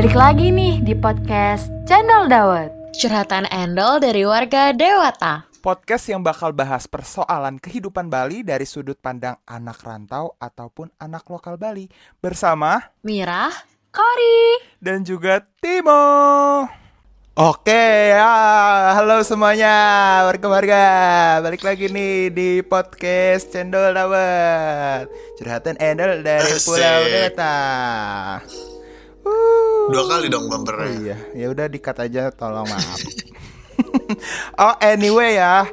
Balik lagi nih di podcast Channel Dawet. Curhatan Endol dari warga Dewata. Podcast yang bakal bahas persoalan kehidupan Bali dari sudut pandang anak rantau ataupun anak lokal Bali bersama Mirah, Kori. dan juga Timo. Oke ya, halo semuanya warga-warga Balik lagi nih di podcast Cendol Dawet Curhatan Endol dari. Pulau Deta Uh. Dua kali dong Oh bumpernya. iya, ya udah dikat aja tolong maaf. oh anyway ya,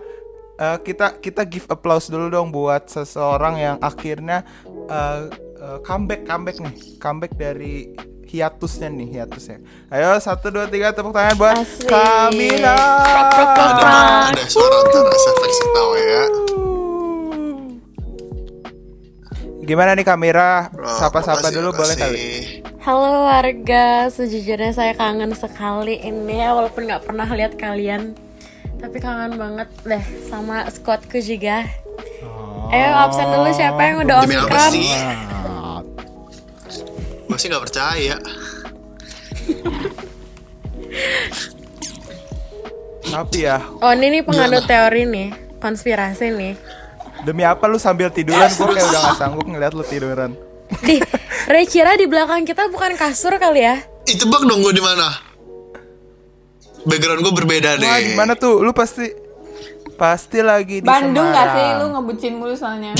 eh, kita kita give applause dulu dong buat seseorang yang akhirnya eh, eh, comeback comeback nih, comeback dari hiatusnya nih hiatusnya. Ayo satu dua tiga tepuk tangan buat Asik. Kamila. Ada ada suara antara efek tahu ya. Gimana nih Kamira? Bro, Sapa-sapa makasih, dulu boleh kali. Halo warga. Sejujurnya saya kangen sekali ini ya, walaupun nggak pernah lihat kalian. Tapi kangen banget deh sama squadku juga. Ayo absen dulu siapa yang udah on Demi apa cam? sih? Ah, Gue sih nggak percaya. Tapi ya, Oh ini nih penganut teori nih, konspirasi nih. demi apa lu sambil tiduran? Gue kayak udah gak sanggup ngeliat lu tiduran. Di, Ray kira di belakang kita bukan kasur kali ya? Itu bak dong gue di mana? Background gue berbeda deh. Wah gimana tuh? Lu pasti pasti lagi di Bandung gak sih Semarang. lu ngebucin mulu soalnya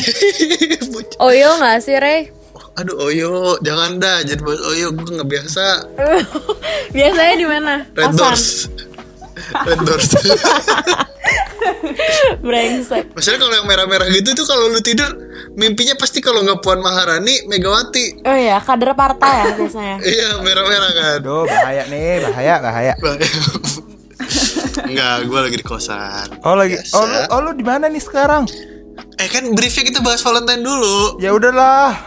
Oyo nggak sih Ray? Aduh Oyo, jangan dah jadi bos Oyo gue nggak biasa. Biasanya di mana? Red Kosan. Doors. Red Doors. Brengsek. Maksudnya kalau yang merah-merah gitu tuh kalau lu tidur mimpinya pasti kalau nggak Puan Maharani, Megawati. Oh iya, kader partai ya biasanya. Iya merah-merah kan. Aduh bahaya nih, bahaya, bahaya. Enggak, gue lagi di kosan. Oh lagi, Biasa. oh lu, oh lu di mana nih sekarang? Eh kan briefnya kita bahas Valentine dulu. Ya udahlah.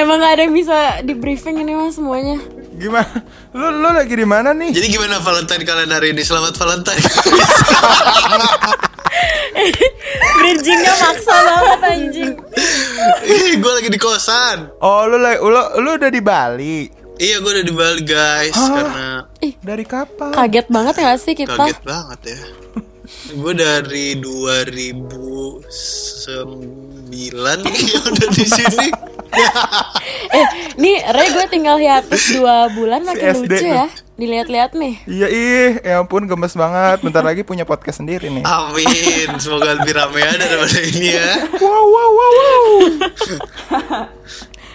Emang gak ada yang bisa di briefing ini mas semuanya. Gimana? Lu lu lagi di mana nih? Jadi gimana Valentine kalian hari ini? Selamat Valentine. Bridgingnya maksa banget anjing. gue lagi di kosan. Oh lu lagi, lu, lu udah di Bali. Iya, gue udah di Bali guys karena Dari kapan? Kaget banget gak sih kita? kaget banget ya. gue dari 2009 ya udah di sini. Eh, nih Ray gue tinggal hiatus dua bulan makin SD lucu tuh. ya. Dilihat-lihat nih. Iya ih, ya ampun gemes banget. Bentar lagi punya podcast sendiri nih. Amin. Semoga lebih rame ya daripada ini ya. Wow wow wow wow.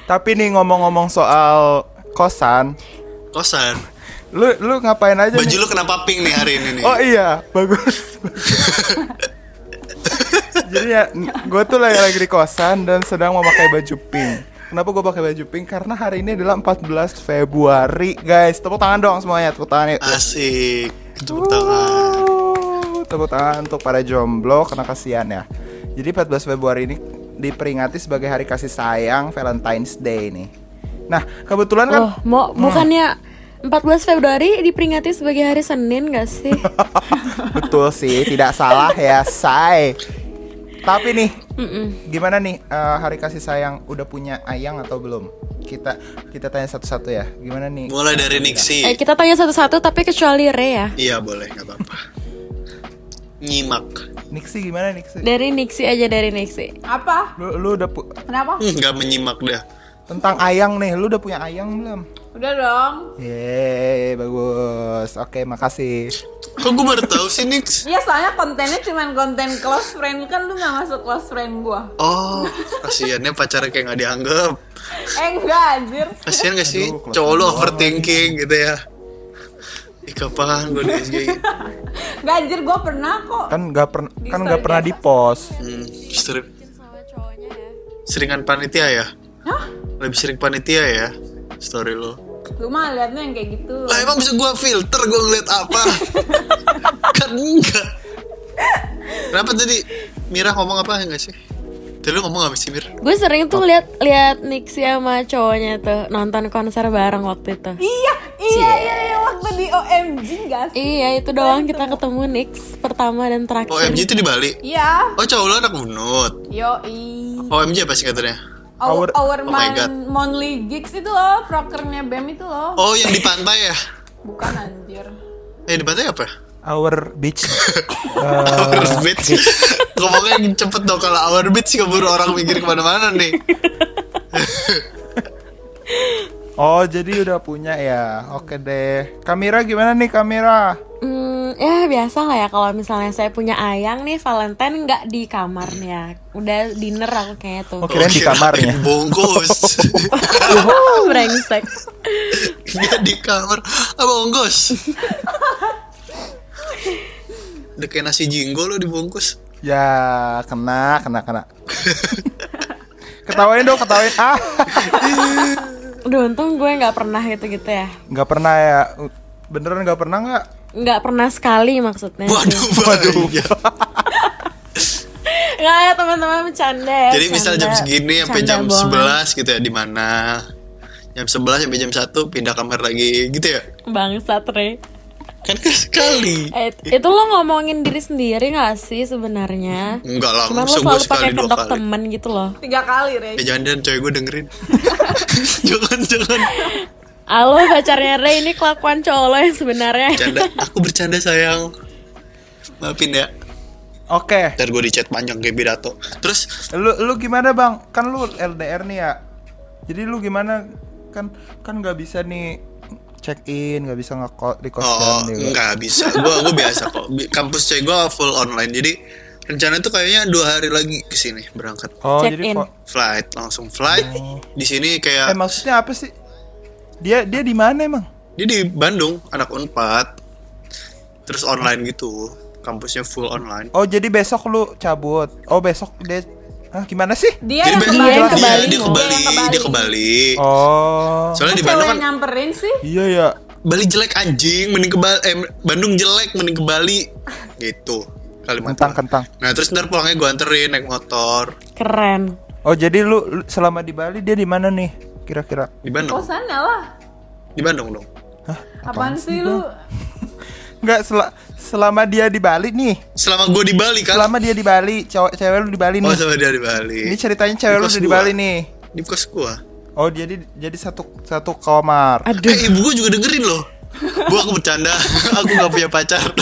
Tapi nih ngomong-ngomong soal kosan, Kosan. lu lu ngapain aja Baju nih? lu kenapa pink nih hari ini nih? Oh iya, bagus. Jadi ya, gue tuh lagi lagi di kosan dan sedang memakai baju pink. Kenapa gue pakai baju pink? Karena hari ini adalah 14 Februari, guys. Tepuk tangan dong semuanya, tepuk tangan yuk. Asik. Tepuk tangan. Tepuk tangan untuk para jomblo karena kasihan ya. Jadi 14 Februari ini diperingati sebagai hari kasih sayang Valentine's Day nih. Nah, kebetulan kan Oh, mau bukannya 14 Februari diperingati sebagai hari Senin gak sih? Betul sih, tidak salah ya, say. Tapi nih, gimana nih eh, hari kasih sayang udah punya ayang atau belum? Kita kita tanya satu-satu ya. Gimana nih? Mulai dari Nixie. eh, kita tanya satu-satu tapi kecuali Ray ya. Iya boleh, nggak apa-apa. Nyimak. Nixie gimana Nixie? Dari Nixie aja dari Nixie. apa Lu, lu udah pu- kenapa Hmm, Nggak menyimak dah. tentang ayang nih, lu udah punya ayang belum? udah dong Yeay, bagus. Oke, makasih. Kok gue baru tahu sih Nix? Iya soalnya kontennya cuman konten close friend kan lu nggak masuk close friend gua Oh, kasihannya pacarnya kayak nggak dianggap. eh enggak anjir Kasihan gak sih? Aduh, Cowok lu overthinking gitu ya. Ih kapan gue di SG? enggak anjir gua pernah kok Kan nggak pernah Di kan nggak story pernah di post. Hmm, sering, seringan panitia ya? Hah? Lebih sering panitia ya? Story lo. Lu mah liatnya yang kayak gitu Lah emang bisa gue filter gue ngeliat apa? kan enggak. Kenapa tadi Mira ngomong apa enggak sih? Tadi lu ngomong apa sih Mir? Gue sering tuh lihat lihat Nixie sama cowoknya tuh nonton konser bareng waktu itu. iya iya iya iya waktu di OMG gak sih Iya itu doang kita ketemu Nix pertama dan terakhir. OMG itu di Bali? iya Oh cowok lu anak bunut yo i OMG apa singkatannya? Our, Our- our Oh my man, God. monthly gigs itu loh, prokernya BEM itu loh. Oh, yang di pantai ya? Bukan anjir. Eh, di pantai apa? Our beach. Our beach. Ngomongnya cepet dong kalau our beach keburu orang mikir ke mana-mana nih. Oh, jadi udah punya ya. Oke deh. Kamera gimana nih kamera? Hmm, ya biasa lah ya kalau misalnya saya punya ayang nih Valentine nggak di kamarnya, udah dinner aku kayaknya tuh. Oh, kirain di kamarnya. Bungkus. Brengsek. Nggak di kamar. Apa onggos? Udah kayak nasi jinggo lo dibungkus. Ya, kena, kena, kena. ketawain dong, ketawain. Ah, Udah untung gue nggak pernah gitu-gitu ya. nggak pernah ya. Beneran nggak pernah nggak? Nggak pernah sekali maksudnya. sih. Waduh, waduh. Nggak ya teman-teman bercanda ya. Jadi misal jam segini sampai jam bohongan. 11 gitu ya di mana? Jam 11 sampai jam 1 pindah kamar lagi gitu ya. Bangsat Re. Kan sekali. Eh, itu lo ngomongin diri sendiri gak sih sebenarnya? Enggak lah, Cuman lo selalu sekali pakai dua kedok kali. temen gitu loh. Tiga kali, Rey. Eh jangan jangan cewek gue dengerin. jangan jangan. Halo pacarnya Re, ini kelakuan cowok lo yang sebenarnya. Bercanda, aku bercanda sayang. Maafin ya. Oke. Ntar gue di chat panjang kayak pidato. Terus Lu lu gimana, Bang? Kan lu LDR nih ya. Jadi lu gimana? Kan kan nggak bisa nih check in, nggak bisa ngekos di kos Oh, juga. nggak bisa. Gua gua biasa kok. Kampus cewek gua full online. Jadi rencana tuh kayaknya dua hari lagi ke sini berangkat. Oh, Check jadi in. Flight langsung flight. Di sini eh kayak maksudnya apa sih? Dia dia di mana emang? dia di Bandung, anak Unpad. Terus online gitu. Kampusnya full online. Oh, jadi besok lu cabut. Oh, besok dia Ah, gimana sih? Dia Jadi yang be- ke Bali. dia, Bali, dia ke. Bali, Dia ke Bali. Oh. Soalnya di Cewek Bandung kan nyamperin sih. Iya ya. Bali jelek anjing, mending ke Bali, eh, Bandung jelek, mending ke Bali. Gitu. Kalimantan. Kentang kentang. Nah, terus ntar pulangnya gue anterin naik motor Keren. Oh, jadi lu, lu selama di Bali dia di mana nih? Kira-kira? di Bandung. Oh sana lah. Di Bandung dong. Apaan sih lu? Enggak sel selama dia di Bali nih. Selama gue di Bali kan. Selama dia di Bali, cewek cewek lu di Bali Oh, nih. sama dia di Bali. Ini ceritanya cewek Di lu udah di gua. Bali nih. Di kos gua. Oh, jadi jadi satu satu kamar. Aduh, Eh, ibu gua juga dengerin loh. Bu aku bercanda, aku gak punya pacar.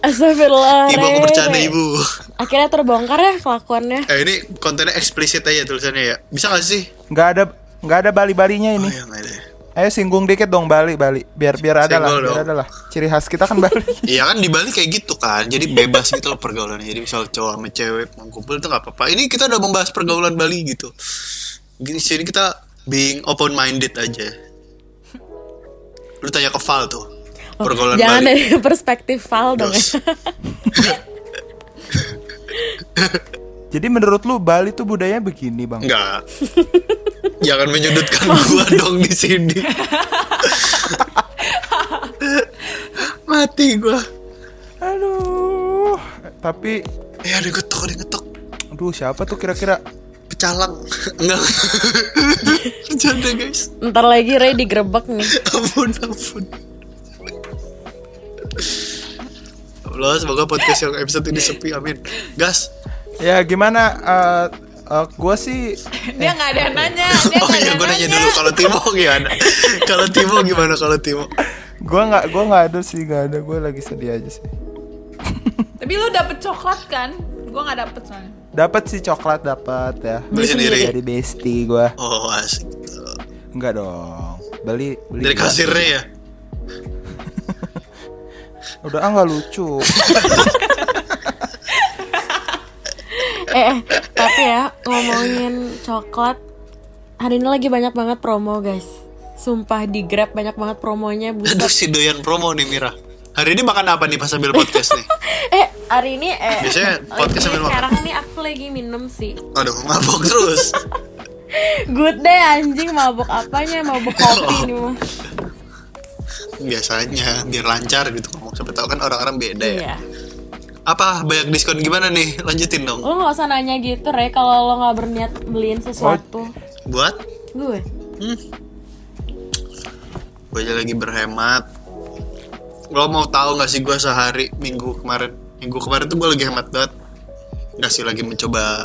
astagfirullah. ibu aku bercanda ibu. Akhirnya terbongkar ya kelakuannya. Eh ini kontennya eksplisit aja tulisannya ya. Bisa gak sih? Nggak ada nggak ada Bali-Balinya Oh ini. ya nggak ada. Ayo singgung dikit dong Bali, Bali. Biar biar ada lah, biar ada lah. Ciri khas kita kan Bali. Iya kan di Bali kayak gitu kan. Jadi bebas gitu loh pergaulannya. Jadi misal cowok sama cewek ngumpul itu gak apa-apa. Ini kita udah membahas pergaulan Bali gitu. Di sini kita being open minded aja. Lu tanya ke Val tuh. Oh, Pergaulan Jangan Bali. dari perspektif Val dong ya. Jadi menurut lu Bali tuh budayanya begini, Bang? Enggak. Jangan menyudutkan gua dong di sini. Mati gua. Aduh. Tapi Eh ada getok, ada getok. aduh siapa tuh kira-kira? Pecalang. Enggak. Bercanda guys. Ntar lagi Ray digerebek nih. Ampun, ampun. Allah, semoga podcast yang episode ini sepi, amin. Gas. Ya gimana eh eh, gua sih Dia nggak ada yang nanya. Dia Oh ada iya, yang gue nanya nanya. dulu kalau Timo gimana? kalau Timo gimana kalau Timo? gua nggak gua nggak ada sih, nggak ada. Gua lagi sedih aja sih. Tapi lu dapet coklat kan? Gua nggak dapet soalnya. Dapat sih coklat dapat ya. Beli sendiri. Dari bestie gua. Oh asik. Enggak dong. Beli beli Dari kasirnya ya? Udah ah nggak lucu. eh, eh, tapi ya ngomongin coklat hari ini lagi banyak banget promo guys sumpah di grab banyak banget promonya Aduh buset si doyan promo nih Mira. Hari ini makan apa nih pas sambil podcast nih? eh hari ini eh Biasanya podcast sambil makan. sekarang nih aku lagi minum sih Aduh mabok terus. good day anjing mabuk apanya mabuk kopi nih mah Biasanya biar lancar gitu ngomong. Siapa tahu kan orang-orang beda ya. iya Apa banyak diskon gimana nih? Lanjutin dong. lo nggak usah nanya gitu re kalau lo nggak berniat beliin sesuatu Buat gue gue aja lagi berhemat. Lo mau tahu nggak sih gue sehari minggu kemarin? Minggu kemarin tuh gue lagi hemat banget. nggak sih lagi mencoba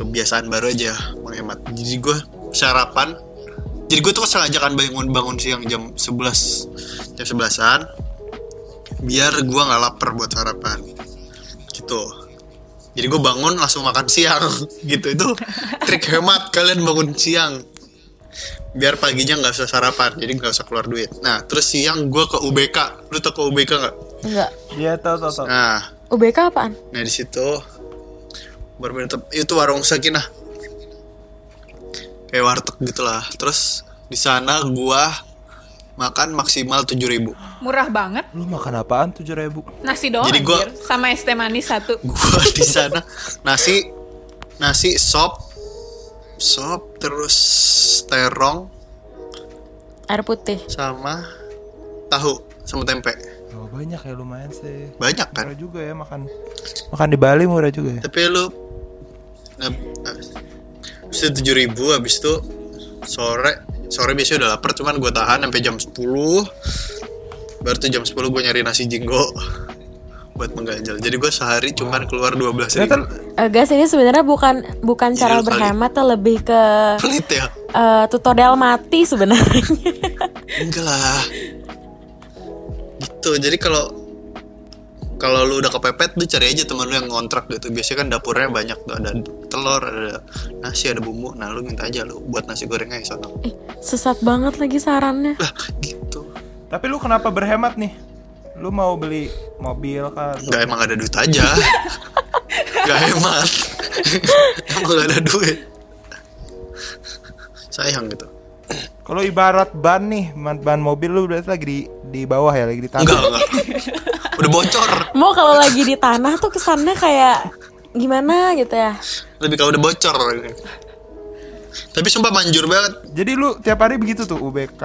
kebiasaan baru aja menghemat jadi gue sarapan jadi gue tuh sengaja kan bangun bangun siang jam 11 jam 11an biar gue nggak lapar buat sarapan. Gitu. Jadi gue bangun langsung makan siang gitu. Itu trik hemat kalian bangun siang. Biar paginya nggak usah sarapan jadi nggak usah keluar duit. Nah terus siang gue ke UBK lu tau ke UBK nggak? Enggak. Iya tahu tahu tahu. nah. UBK apaan? Nah di situ tem- itu warung sakinah kayak warteg gitulah. Terus di sana gua makan maksimal 7000 Murah banget. Lu makan apaan tujuh ribu? Nasi doang Jadi gua- anjir. Sama es teh manis satu. Gua di sana nasi nasi sop sop terus terong Air putih. sama tahu sama tempe. Oh, banyak ya lumayan sih. Banyak kan? Murah juga ya makan. Makan di Bali murah juga ya. Tapi lu itu tujuh ribu habis itu sore sore biasanya udah lapar cuman gue tahan sampai jam 10 baru tuh jam 10 gue nyari nasi jinggo buat mengganjal. Jadi gue sehari cuman keluar 12 ribu. Ternyata Eh, guys, ini sebenarnya bukan bukan cara kali. berhemat, lebih ke pelit ya? eh, tutorial mati sebenarnya. enggak lah. Gitu. Jadi kalau kalau lu udah kepepet lu cari aja teman lu yang ngontrak gitu. Biasanya kan dapurnya banyak tuh ada telur ada nasi ada bumbu. Nah lu minta aja lu buat nasi goreng aja sono Ih, sesat banget lagi sarannya. lah gitu. Tapi lu kenapa berhemat nih? Lu mau beli mobil atau- nggak emang ada duit aja. Nggak hemat. Emang gak ada duit. Sayang gitu. Kalau ibarat ban nih, ban, ban mobil lu berarti lagi di di bawah ya, lagi di enggak enggak udah bocor Mau kalau lagi di tanah tuh kesannya kayak gimana gitu ya? lebih kalau udah bocor tapi sumpah manjur banget Jadi lu tiap hari begitu tuh UBK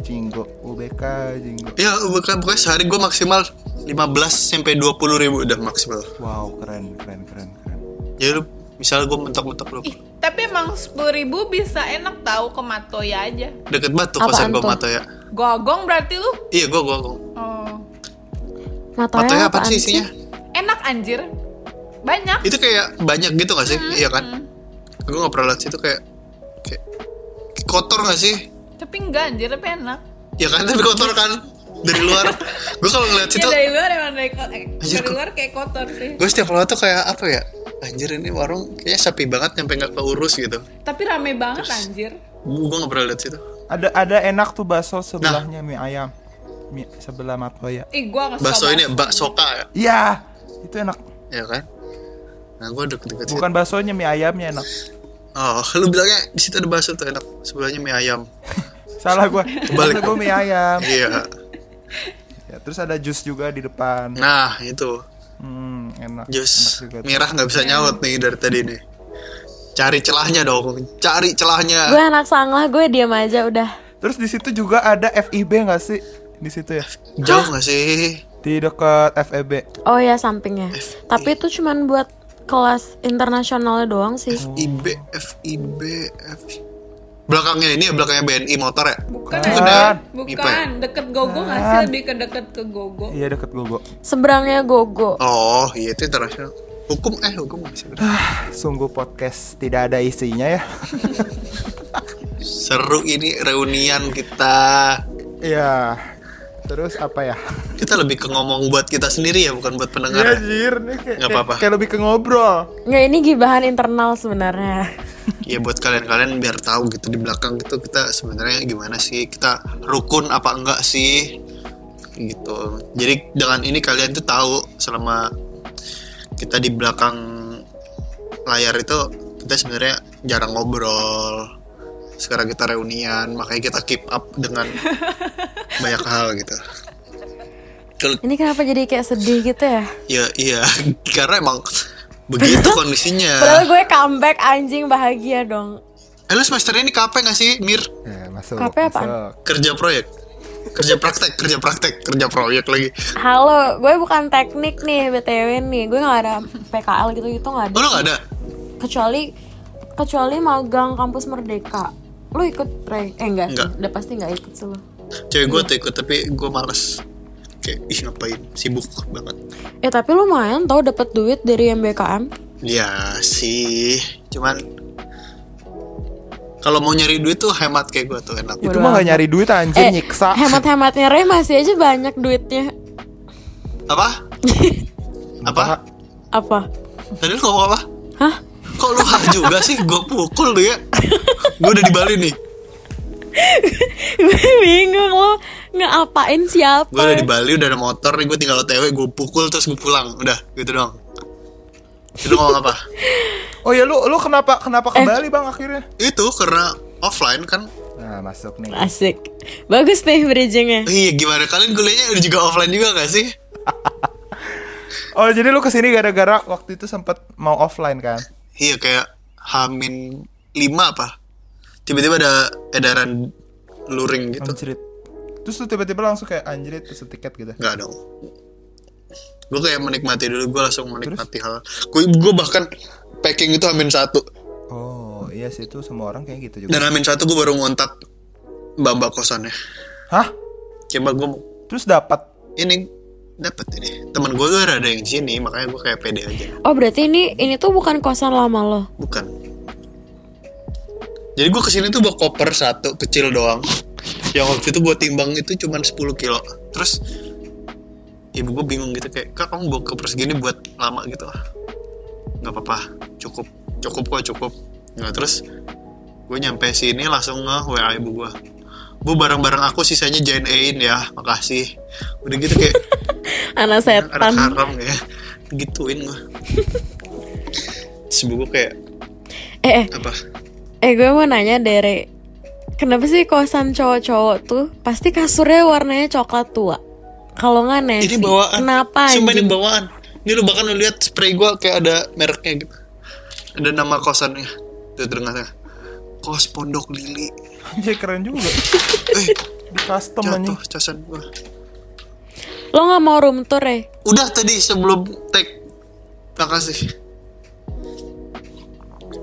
Jinggo, UBK Jinggo. ya bukan pokoknya sehari gue maksimal 15 sampai 20 ribu udah maksimal Wow, keren keren keren keren. ya lu misalnya gue mentok-mentok lu Ih, tapi emang 10 ribu bisa enak tahu ke Matoya aja. deket banget tuh kosan gue tuh? mata ya Gogong berarti lu? iya gue gue Oh. Matoya, mata ya apa sih isinya? Enak anjir. Banyak. itu kayak banyak gitu gak sih? Iya kan? Gue gak pernah lihat situ kayak kayak kayak kotor gak sih? Tapi enggak anjir, tapi enak. ya kan? Tapi kotor kan? Dari luar. Gue kalau ngeliat Ya situ dari luar emang dari, eh, Anjir, dari luar kayak kotor sih. gue setiap lewat tuh kayak apa ya? Anjir ini warung kayaknya sepi banget nyampe nggak keurus gitu. Tapi rame banget anjir. gue gak pernah lihat situ Ada ada enak tuh bakso sebelahnya mie ayam. Mie sebelah Matoya. Ih, gua nggak suka bakso ini baksoka ya Iya, itu enak. ya kan nah gue deket-deket situ Bukan baksonya, mie ayamnya enak. oh lu bilangnya di situ ada bakso tuh enak sebelahnya mie ayam Salah gua. Kebalik. Gua mie ayam. iya Ya, terus ada jus juga di depan. nah itu Hmm, enak. jus Enak merah nggak bisa nyaut nih dari tadi nih cari celahnya dong cari celahnya Gue anak sanglah, gue diam aja udah. Terus di situ juga ada FIB nggak sih? Di situ ya? jauh nggak sih Di dekat FEB. Oh ya sampingnya. Tapi itu cuman buat kelas internasionalnya doang sih. FIB FIB F belakangnya ini ya belakangnya BNI motor ya Bukan Bukan. anjir. Ipe. Bukan. Deket Gogo nggak sih? Lebih ke deket ke Gogo. Iya deket Gogo. Seberangnya Gogo. oh iya itu internasional hukum eh hukum masih bener. Sungguh podcast tidak ada isinya ya. seru ini reunian kita Iya. Terus apa ya? kita lebih ke ngomong buat kita sendiri ya bukan buat pendengar Iya ya. jir nih kayak, Nggak apa-apa. kayak, lebih ke ngobrol. Nggak ini gibahan internal sebenarnya. ya buat kalian-kalian biar tahu gitu di belakang gitu kita sebenarnya gimana sih kita rukun apa enggak sih gitu jadi dengan ini kalian tuh tahu selama kita di belakang layar itu kita sebenarnya jarang ngobrol sekarang kita reunian makanya kita keep up dengan banyak hal gitu Ini kenapa jadi kayak sedih gitu ya? ya iya karena emang begitu kondisinya Padahal gue comeback anjing bahagia dong. eh lu semester ini KP gak sih Mir Ya, masuk. KP apaan? masuk. kerja proyek kerja praktek kerja praktek kerja proyek lagi Halo, gue bukan teknik nih btw nih. Gue nggak ada PKL gitu gitu nggak ada. oh lu gak ada Kecuali kecuali magang kampus Merdeka. Lu ikut Ray? Eh enggak, sih. Enggak. Udah pasti nggak ikut sih lu. cewek gue tuh ikut tapi gue males kayak ih ngapain sibuk banget Eh tapi lumayan tau dapat duit dari MBKM. ya sih cuman kalau mau nyari duit tuh hemat kayak gue tuh enak Itu mah gak nyari duit anjir Eh, nyiksa. hemat-hematnya Ray masih aja banyak duitnya. apa apa Apa? tadi lu ngomong apa Hah? Kok lu hah juga sih gue pukul lu ya gue udah di Bali nih Gue bingung lo ngeapain siapa? gue udah di Bali udah ada motor nih gue tinggal otw gue pukul terus gue pulang udah gitu doang lu ngomong apa Oh ya lu lu kenapa kenapa ke Eh. Bali Bang akhirnya? itu karena offline kan Nah, masuk nih. Asik. Bagus nih bridgingnya. iya gimana kalian kuliahnya udah juga offline juga gak sih Oh, jadi lu ke sini gara-gara waktu itu sempat mau offline kan? Iya kayak Hamin 5 apa tiba-tiba ada edaran luring gitu Anjrit. Terus lu tiba-tiba langsung kayak anjrit pesen tiket gitu. nggak dong gue kayak menikmati dulu gue langsung menikmati hal gue gue bahkan packing itu Hamin satu Oh, iya sih itu semua orang kayak gitu juga. dan Hamin satu gue baru ngontak mbak mbak kosannya Hah? coba gue Terus dapat ini dapat ini. Teman gue tuh ada yang sini makanya gue kayak pede aja. Oh berarti ini ini tuh bukan kosan lama lo. bukan. Jadi gue ke sini tuh bawa koper satu kecil doang. Yang waktu itu gue timbang itu cuma 10 kilo. Terus ibu gue bingung gitu kayak kak kamu bawa koper segini buat lama gitu ah? Nggak apa-apa cukup. Cukup kok cukup. Nggak terus gue nyampe sini langsung nge wa ibu gue bu barang-barang aku sisanya join in ya makasih. Udah gitu kayak Anak anak setan. haram ya gituin gue ibu gue kayak Eh, eh, apa eh gue mau nanya Dere. Kenapa sih kosan cowok-cowok tuh pasti kasurnya warnanya coklat tua? Kalau nggak navy. ini bawaan Kenapa Sumpah ini bawaan ini lu bahkan lu lihat spray gua kayak ada mereknya gitu ada nama kosannya tuh terdengar kos pondok lili anjir keren juga. eh Di custom anjing. jatuh casan gua Lo nggak mau room tour ya? udah tadi sebelum tag makasih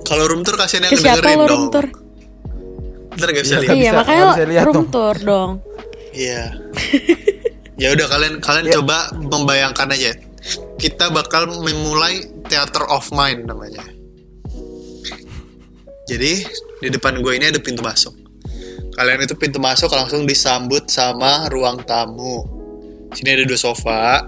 kalau room tour kasihan yang siapa lo dong room tour? ntar gak bisa Iya, lihat iya bisa- makanya bisa lihat room dong. tour dong. Iya. ya udah kalian kalian Ya. coba membayangkan aja. Kita bakal memulai theater of mind namanya. Jadi di depan gue ini ada pintu masuk. Kalian itu pintu masuk langsung disambut sama ruang tamu. Sini ada dua sofa.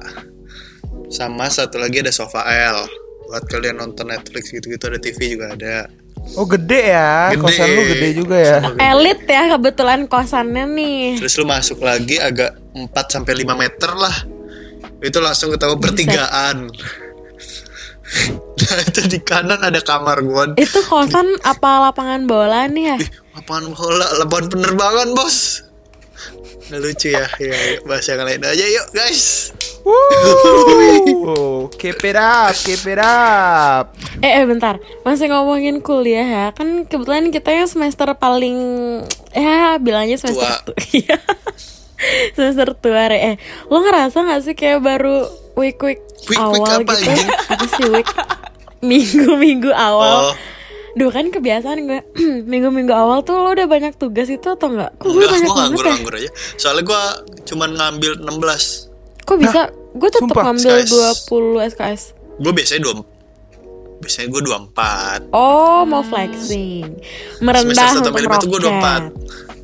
Sama satu lagi ada sofa L. Buat kalian nonton Netflix gitu-gitu ada TV juga ada. Oh, gede ya. Gede. Kosan lu gede juga ya. Elit ya kebetulan kosannya nih. Terus lu masuk lagi agak 4 sampai 5 meter lah. Itu langsung ketemu pertigaan. nah, itu di kanan ada kamar gua. Itu kosan apa lapangan bola nih ya? Ih, lapangan bola, lapangan penerbangan, Bos. Lucu ya. Ya, bahas yang lain aja yuk, guys. Woo, keep it up, keep it up. Eh, eh bentar, masih ngomongin kuliah ya Kan kebetulan kita yang semester paling Ya bilangnya semester Tua. tua Iya. Semester tua Re. Eh, lo ngerasa gak sih kayak baru week-week Week-week awal apa, gitu? Apa sih week Minggu-minggu awal Oh. Duh kan kebiasaan gue Minggu-minggu awal tuh lo udah banyak tugas itu atau enggak? Kok gue Enggak, banyak gua banget ya? aja. Soalnya gua cuman ngambil 16. Kok bisa? Gue tetap sumpah, ngambil SKS. 20 SKS Gue biasanya 2 Biasanya gue 24. Oh, mau flexing Merendah Semester 1 untuk sampai 5 tuh gue meroket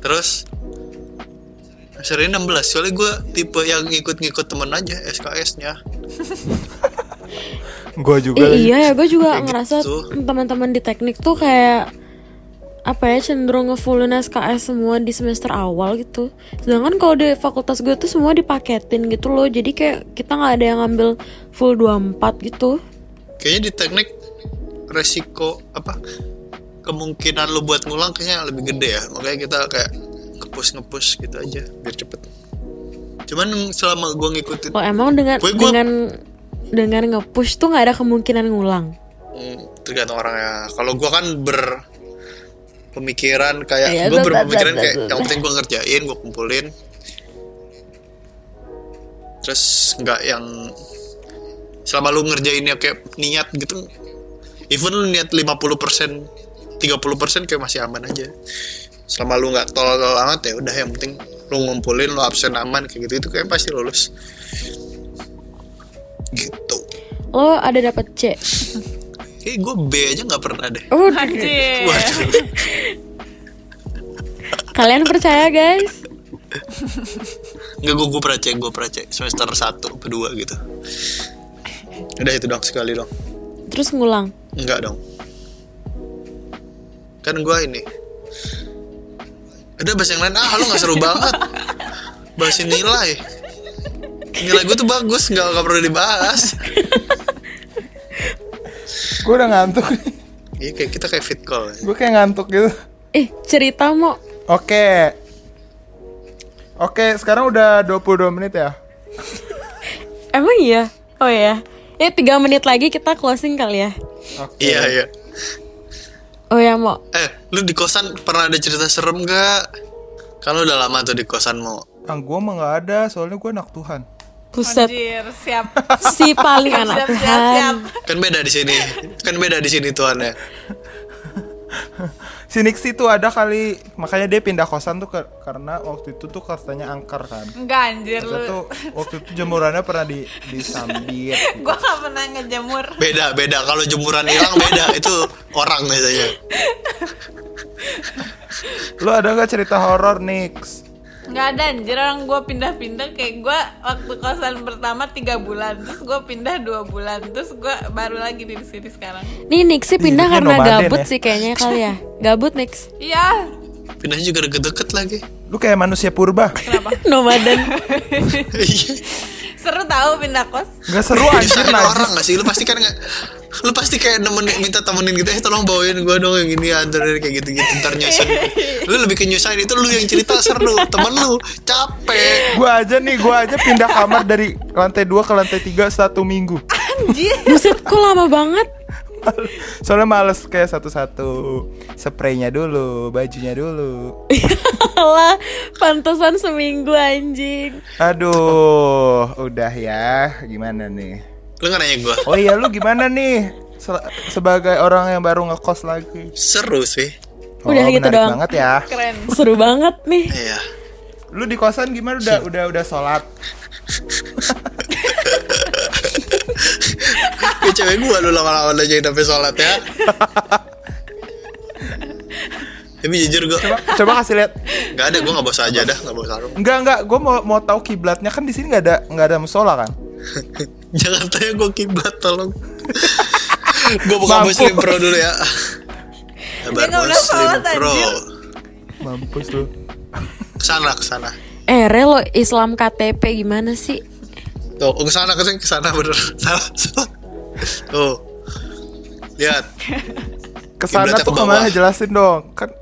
24. Terus ini 16. Soalnya gue tipe yang ngikut-ngikut temen aja SKS-nya. Gua juga. Eh, iya ya, gue juga Kayak ngerasa gitu. teman-teman di teknik tuh kayak apa ya cenderung ngefullin SKS semua di semester awal gitu. Sedangkan kalau di fakultas gue tuh semua dipaketin gitu loh. Jadi kayak kita nggak ada yang ngambil full 24 gitu. Kayaknya di teknik resiko apa kemungkinan lu buat ngulang kayaknya lebih gede ya. Makanya kita kayak ngepush ngepush gitu aja biar cepet. Cuman selama gua ngikutin Oh emang dengan Gue- gua- dengan dengan nge-push tuh nggak ada kemungkinan ngulang. hmm, tergantung orangnya. Kalau gua kan ber pemikiran kayak Iya, gue berpemikiran kayak betul. yang penting gue ngerjain gue kumpulin terus nggak yang selama lu ngerjainnya kayak niat gitu even lu niat 50% 30% kayak masih aman aja selama lu nggak tolol-tolol amat ya udah yang penting lu ngumpulin lu absen aman kayak gitu itu kayak pasti lulus gitu Lo ada dapat C. eh gue B aja nggak pernah deh Oh, kalian percaya guys? nggak gue gue pernah cek gue pernah cek semester 1 kedua gitu udah itu dong sekali dong Terus ngulang. Enggak dong. Kan gua ini. Ada bahas yang lain. Ah, lu gak seru banget. Bahasin nilai. Nilai gue tuh bagus, nggak nggak perlu dibahas. Gue udah ngantuk nih. Iya kayak kita kayak fit call. Gue kayak ngantuk gitu. Eh, cerita mau. Oke. Oke, sekarang udah 22 menit ya. Emang iya? Oh iya. Ya tiga menit lagi kita closing kali ya. Oke. Iya iya. Oh ya mau. Eh, lu di kosan pernah ada cerita serem gak? Kalau udah lama tuh di kosan mau. Ah, gue mah nggak ada, soalnya gue anak Tuhan. Buset. Anjir, siap. Si paling anak siap, siap, siap. Tuhan. Kan beda di sini. Kan beda di sini tuannya. Si Nixi tuh ada kali, makanya dia pindah kosan tuh ke- karena waktu itu tuh katanya angker kan. Enggak anjir lu. tuh waktu itu jemurannya pernah di disambit. gitu. Gua gak pernah ngejemur. Beda beda. Kalau jemuran hilang beda. Itu orang biasanya. Lu ada gak cerita horor Nix? Nggak ada anjir orang gue pindah-pindah kayak gue waktu kosan pertama tiga bulan terus gue pindah dua bulan terus gue baru lagi di sini sekarang Nih Nixi pindah Hidupnya karena gabut ya. sih kayaknya kali ya. Gabut Nix. iya Pindahnya juga deket-deket lagi. Lu kayak manusia purba. Nomaden. Iya. seru tahu pindah kos Gak seru anjir orang najis. gak sih? Lu pasti kan gak Lu pasti kayak nemenin, minta temenin gitu Eh tolong bawain gue dong yang ini anterin kayak gitu-gitu Ntar nyusahin Lu lebih ke nyusahin itu lu yang cerita seru Temen lu capek Gue aja nih, gue aja pindah kamar dari lantai 2 ke lantai 3 satu minggu. anjir Buset kok lama banget. Soalnya males kayak satu-satu Spraynya dulu, bajunya dulu Alah, pantesan seminggu anjing. Aduh, udah ya Gimana nih? Lu gak nanya gue Oh iya, lu gimana nih? Se- sebagai orang yang baru ngekos lagi Seru sih Udah Oh, gitu menarik doang. banget ya keren Seru banget nih. Iya Lu di kosan gimana? Udah udah udah sholat? Kayak cewek gue lu lama-lama udah jadi sampai sholat ya Tapi jujur gue Coba, coba kasih lihat Gak ada gue gak bawa saja dah Gak bawa sarung Enggak enggak, gue mau mau tahu kiblatnya kan di sini nggak ada nggak ada musola kan? Jangan tanya gue kiblat tolong Gue bukan Mampus. muslim pro dulu ya Sabar nggak udah sholat, pro anjir. Mampus lu. Ke sana ke sana Eh, Relo Islam KTP gimana sih? Tuh, ke sana ke sana ke sana bener. Salah, salah. Tuh. Lihat. Ke sana Kiblatnya tuh ke mana jelasin dong? Kan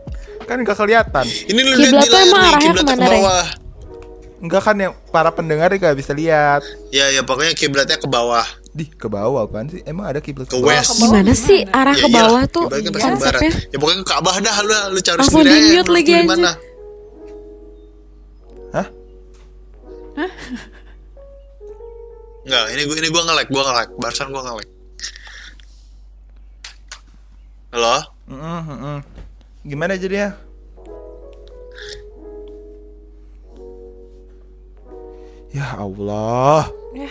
kan nggak kelihatan. Ini lu lihat emang nih, arahnya kiblat ke ke mana, bawah. Enggak kan yang para pendengar nggak bisa lihat. Ya, ya pokoknya kiblatnya ke bawah. Di ke bawah apaan sih? Emang ada kiblat Ke ke bawah? west. Gimana sih arah Ya ke bawah iyalah, tuh? kiblatnya pasti barat. Konsepnya? Ya pokoknya ke Ka'bah dah lu, lu cari Langsung sendiri di-mute menurut lagi aja. gimana. Hah? Enggak, ini gua ini gua nge-lag, gua nge-lag. Barusan gua nge-lag. Halo? Mm-mm, mm-mm. Gimana jadinya? Ya Allah.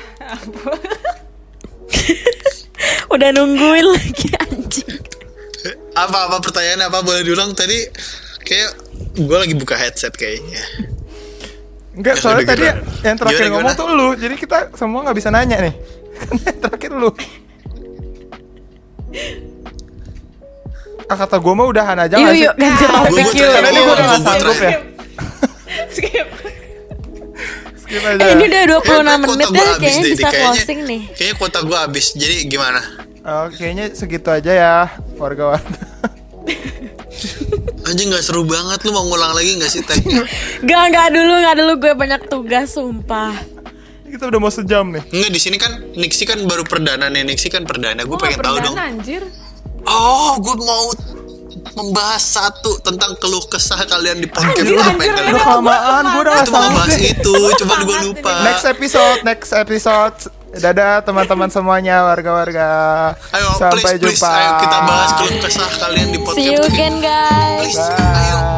Udah nungguin lagi anjing. Apa apa pertanyaannya apa boleh diulang tadi? Kayak gua lagi buka headset kayaknya. Enggak, Ya, soalnya tadi gimana? yang terakhir Gimana, ngomong gimana? tuh lu. Jadi kita semua nggak bisa nanya nih. yang terakhir lu. Ah kata gue mah udahan aja Yuk yuk ganti topik yuk. terakhir Karena ini gue Gua- udah gak sanggup ya. skip Skip aja. Eh ini udah 26 Kayaknya menit habis kayaknya deh, bisa kayaknya- closing nih. Kayaknya kuota gua habis. Jadi gimana? Oh, kayaknya segitu aja ya warga-warga. Anjing gak seru banget lu mau ngulang lagi gak sih tagnya? Gak gak dulu gak dulu gue banyak tugas sumpah. kita udah mau sejam nih. Enggak di sini kan Nixi kan baru perdana nih Nixi kan perdana gue pengen tahu dong anjir Oh gue mau membahas satu tentang keluh kesah kalian di podcast kalian- Udah kelamaan, gue udah Itu mau bahas itu Coba gue lupa Next episode, next episode. Dadah teman-teman semuanya, warga-warga. Ayo Sampai please please jumpa. Ayo kita bahas keluh kesah kalian di podcast See you again guys. Please ayo